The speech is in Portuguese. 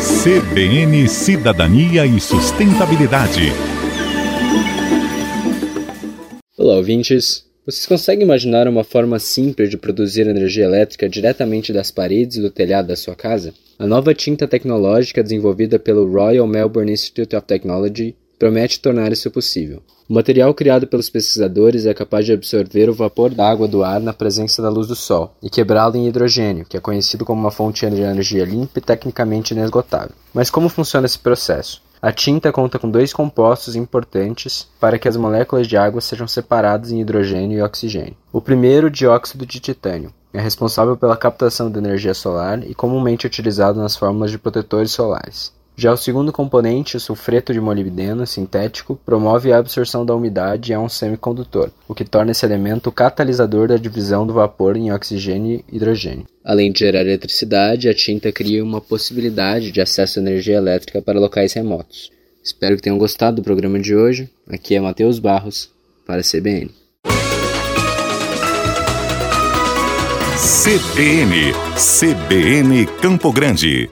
CBN Cidadania e Sustentabilidade. Olá, ouvintes. Vocês conseguem imaginar uma forma simples de produzir energia elétrica diretamente das paredes do telhado da sua casa? A nova tinta tecnológica desenvolvida pelo Royal Melbourne Institute of Technology promete tornar isso possível. O material criado pelos pesquisadores é capaz de absorver o vapor da água do ar na presença da luz do sol e quebrá-lo em hidrogênio, que é conhecido como uma fonte de energia limpa e tecnicamente inesgotável. Mas como funciona esse processo? A tinta conta com dois compostos importantes para que as moléculas de água sejam separadas em hidrogênio e oxigênio. O primeiro, dióxido de titânio, é responsável pela captação da energia solar e comumente utilizado nas fórmulas de protetores solares. Já o segundo componente, o sulfeto de molibdeno sintético, promove a absorção da umidade e é um semicondutor, o que torna esse elemento o catalisador da divisão do vapor em oxigênio e hidrogênio. Além de gerar eletricidade, a tinta cria uma possibilidade de acesso à energia elétrica para locais remotos. Espero que tenham gostado do programa de hoje. Aqui é Matheus Barros, para a CBN. CBN, CBN Campo Grande.